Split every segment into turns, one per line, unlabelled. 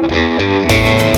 Música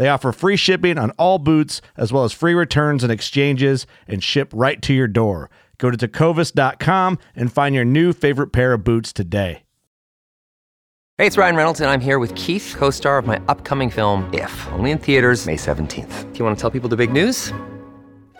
They offer free shipping on all boots, as well as free returns and exchanges, and ship right to your door. Go to tecovas.com and find your new favorite pair of boots today.
Hey, it's Ryan Reynolds, and I'm here with Keith, co star of my upcoming film, If, only in theaters, May 17th. Do you want to tell people the big news?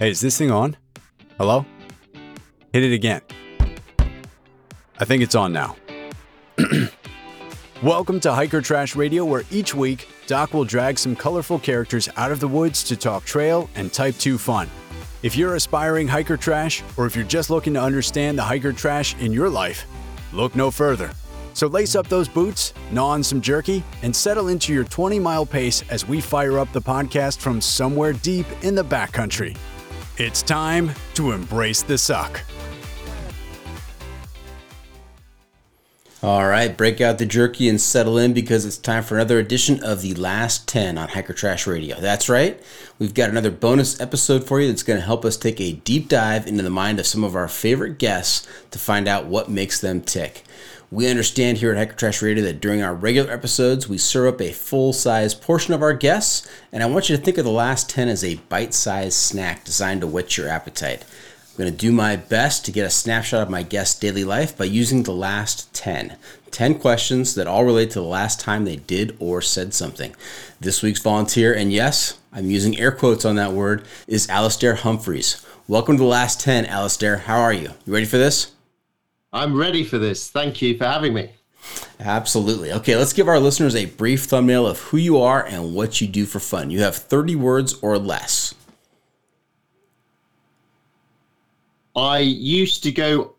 Hey, is this thing on? Hello? Hit it again. I think it's on now. Welcome to Hiker Trash Radio, where each week Doc will drag some colorful characters out of the woods to talk trail and Type 2 fun. If you're aspiring hiker trash, or if you're just looking to understand the hiker trash in your life, look no further. So lace up those boots, gnaw on some jerky, and settle into your 20 mile pace as we fire up the podcast from somewhere deep in the backcountry. It's time to embrace the suck.
All right, break out the jerky and settle in because it's time for another edition of the Last 10 on Hiker Trash Radio. That's right, we've got another bonus episode for you that's going to help us take a deep dive into the mind of some of our favorite guests to find out what makes them tick. We understand here at Hiker Trash Radio that during our regular episodes, we serve up a full size portion of our guests, and I want you to think of the last 10 as a bite sized snack designed to whet your appetite. I'm going to do my best to get a snapshot of my guest's daily life by using the last 10. 10 questions that all relate to the last time they did or said something. This week's volunteer, and yes, I'm using air quotes on that word, is Alastair Humphreys. Welcome to the last 10, Alastair. How are you? You ready for this?
I'm ready for this. Thank you for having me.
Absolutely. Okay, let's give our listeners a brief thumbnail of who you are and what you do for fun. You have 30 words or less.
I used to go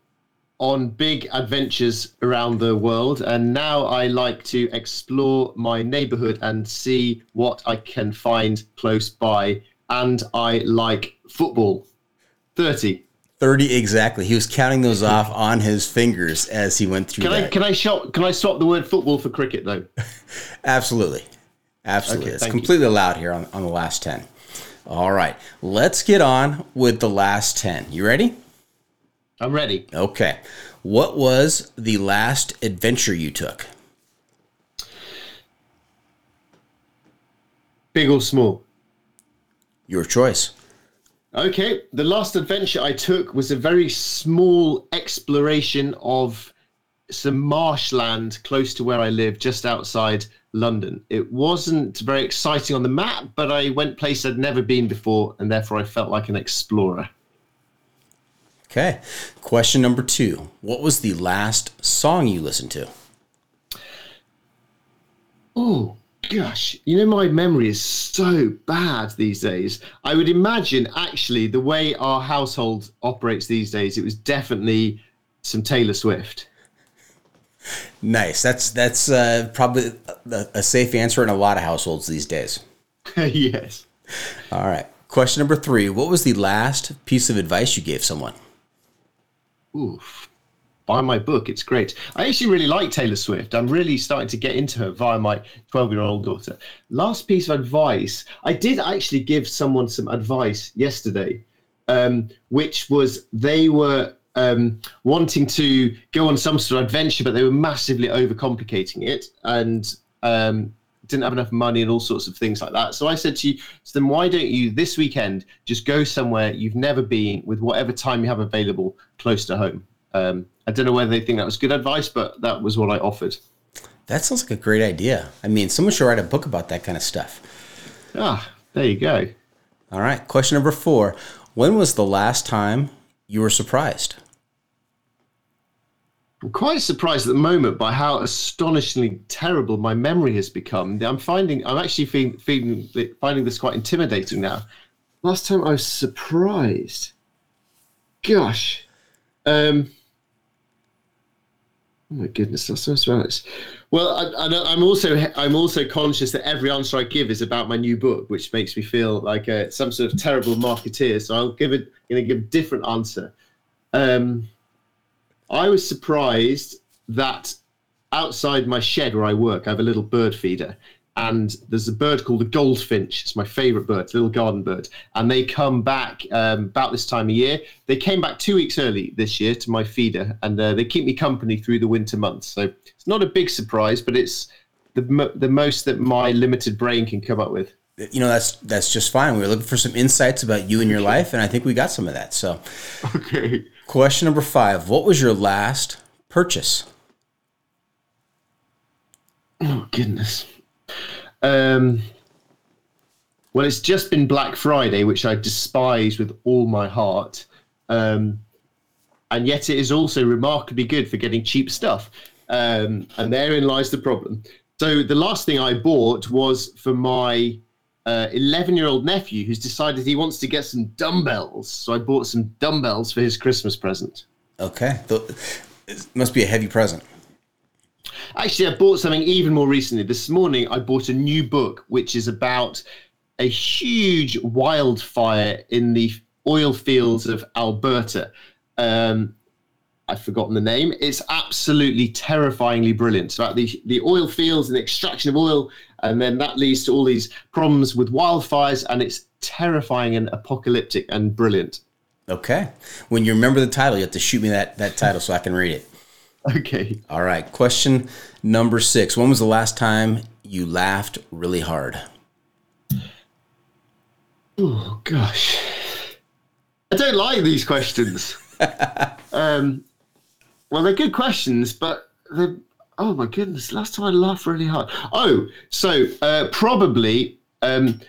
on big adventures around the world, and now I like to explore my neighborhood and see what I can find close by. And I like football. 30.
30 exactly. He was counting those off on his fingers as he went through
Can
that.
I can I shop can I swap the word football for cricket though?
Absolutely. Absolutely.
Okay,
it's
thank you.
completely allowed here on, on the last 10. All right. Let's get on with the last 10. You ready?
I'm ready.
Okay. What was the last adventure you took?
Big or small?
Your choice.
Okay, the last adventure I took was a very small exploration of some marshland close to where I live, just outside London. It wasn't very exciting on the map, but I went places I'd never been before, and therefore I felt like an explorer.
Okay. Question number two What was the last song you listened to?
Oh, gosh. You know, my memory is so bad these days. I would imagine, actually, the way our household operates these days, it was definitely some Taylor Swift.
Nice. That's that's uh, probably a, a safe answer in a lot of households these days.
yes.
All right. Question number three What was the last piece of advice you gave someone?
Oof. Buy my book. It's great. I actually really like Taylor Swift. I'm really starting to get into her via my 12 year old daughter. Last piece of advice I did actually give someone some advice yesterday, um, which was they were um, wanting to go on some sort of adventure, but they were massively overcomplicating it and um, didn't have enough money and all sorts of things like that. So I said to you, so then why don't you this weekend just go somewhere you've never been with whatever time you have available close to home? Um, I don't know whether they think that was good advice, but that was what I offered.
That sounds like a great idea. I mean, someone should write a book about that kind of stuff.
Ah, there you go.
All right. Question number four When was the last time you were surprised?
I'm quite surprised at the moment by how astonishingly terrible my memory has become. I'm finding, I'm actually feeling, feeling finding this quite intimidating now. Last time I was surprised. Gosh. Um, oh my goodness, that's so surprised. Well, I, am also I'm also conscious that every answer I give is about my new book, which makes me feel like a, some sort of terrible marketeer. So I'll give it, you know, give a different answer. Um, I was surprised that outside my shed where I work, I have a little bird feeder. And there's a bird called the goldfinch. It's my favorite bird, little garden bird. And they come back um, about this time of year. They came back two weeks early this year to my feeder, and uh, they keep me company through the winter months. So it's not a big surprise, but it's the, the most that my limited brain can come up with
you know that's that's just fine. We were looking for some insights about you and your life, and I think we got some of that. So,
okay.
Question number five: What was your last purchase?
Oh goodness. Um. Well, it's just been Black Friday, which I despise with all my heart. Um, and yet it is also remarkably good for getting cheap stuff. Um, and therein lies the problem. So the last thing I bought was for my 11 uh, year old nephew who's decided he wants to get some dumbbells. So I bought some dumbbells for his Christmas present.
Okay. It must be a heavy present.
Actually, I bought something even more recently. This morning, I bought a new book, which is about a huge wildfire in the oil fields of Alberta. Um, I've forgotten the name. It's absolutely terrifyingly brilliant. It's about the, the oil fields and the extraction of oil and then that leads to all these problems with wildfires, and it's terrifying and apocalyptic and brilliant.
Okay. When you remember the title, you have to shoot me that, that title so I can read it.
Okay.
All right. Question number six. When was the last time you laughed really hard?
Oh, gosh. I don't like these questions. um, well, they're good questions, but they're Oh my goodness! Last time I laughed really hard. Oh, so uh, probably. Um,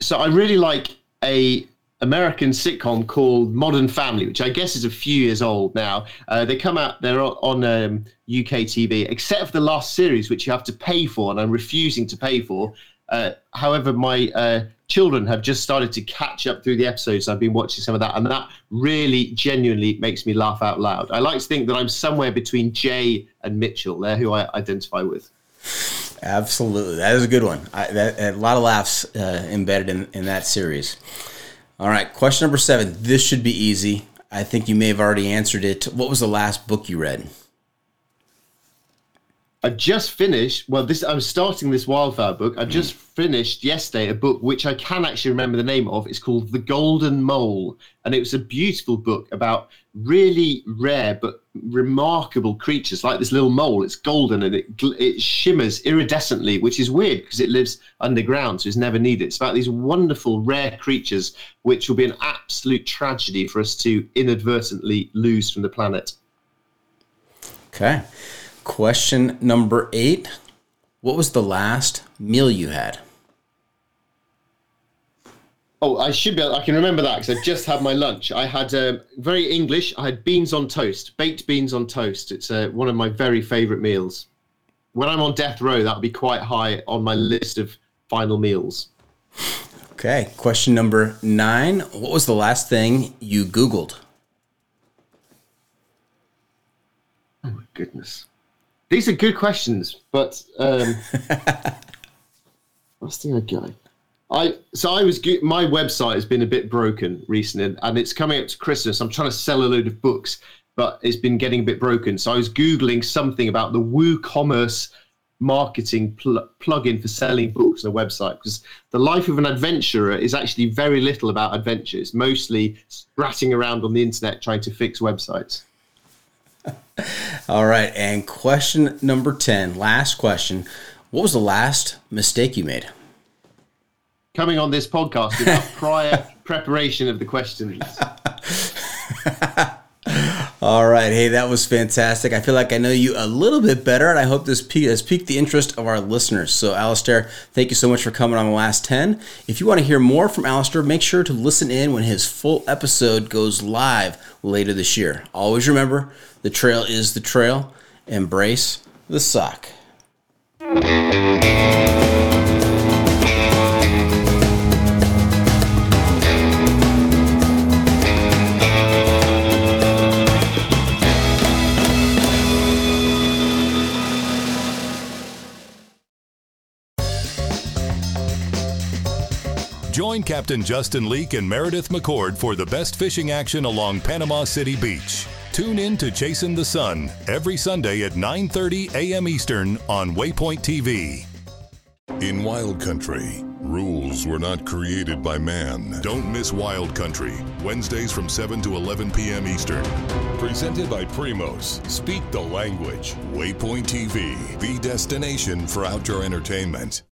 so I really like a American sitcom called Modern Family, which I guess is a few years old now. Uh, they come out, they're on um, UK TV, except for the last series, which you have to pay for, and I'm refusing to pay for. Uh, however, my uh, children have just started to catch up through the episodes. I've been watching some of that, and that really genuinely makes me laugh out loud. I like to think that I'm somewhere between Jay and Mitchell. They're who I identify with.
Absolutely, that is a good one. I, that, a lot of laughs uh, embedded in, in that series. All right, question number seven. This should be easy. I think you may have already answered it. What was the last book you read?
I just finished. Well, this I'm starting this wildfire book. I just finished yesterday a book which I can actually remember the name of. It's called The Golden Mole, and it was a beautiful book about really rare but remarkable creatures, like this little mole. It's golden and it it shimmers iridescently, which is weird because it lives underground, so it's never needed. It's about these wonderful, rare creatures, which will be an absolute tragedy for us to inadvertently lose from the planet.
Okay. Question number eight. What was the last meal you had?
Oh, I should be. Able, I can remember that because I just had my lunch. I had um, very English. I had beans on toast, baked beans on toast. It's uh, one of my very favourite meals. When I'm on death row, that'll be quite high on my list of final meals.
Okay. Question number nine. What was the last thing you Googled?
Oh my goodness, these are good questions, but um, what's the other guy? I so I was my website has been a bit broken recently, and it's coming up to Christmas. I'm trying to sell a load of books, but it's been getting a bit broken. So I was googling something about the WooCommerce marketing pl- plugin for selling books on a website because the life of an adventurer is actually very little about adventures, mostly ratting around on the internet trying to fix websites.
All right, and question number 10, last question. What was the last mistake you made?
Coming on this podcast without prior preparation of the questions.
All right. Hey, that was fantastic. I feel like I know you a little bit better, and I hope this has piqued the interest of our listeners. So, Alastair, thank you so much for coming on the last 10. If you want to hear more from Alastair, make sure to listen in when his full episode goes live later this year. Always remember the trail is the trail. Embrace the sock.
Captain Justin Leake and Meredith McCord for the best fishing action along Panama City Beach. Tune in to Chasing the Sun every Sunday at 9:30 a.m. Eastern on Waypoint TV.
In Wild Country, rules were not created by man.
Don't miss Wild Country, Wednesdays from 7 to 11 p.m. Eastern. Presented by Primos. Speak the language. Waypoint TV, the destination for outdoor entertainment.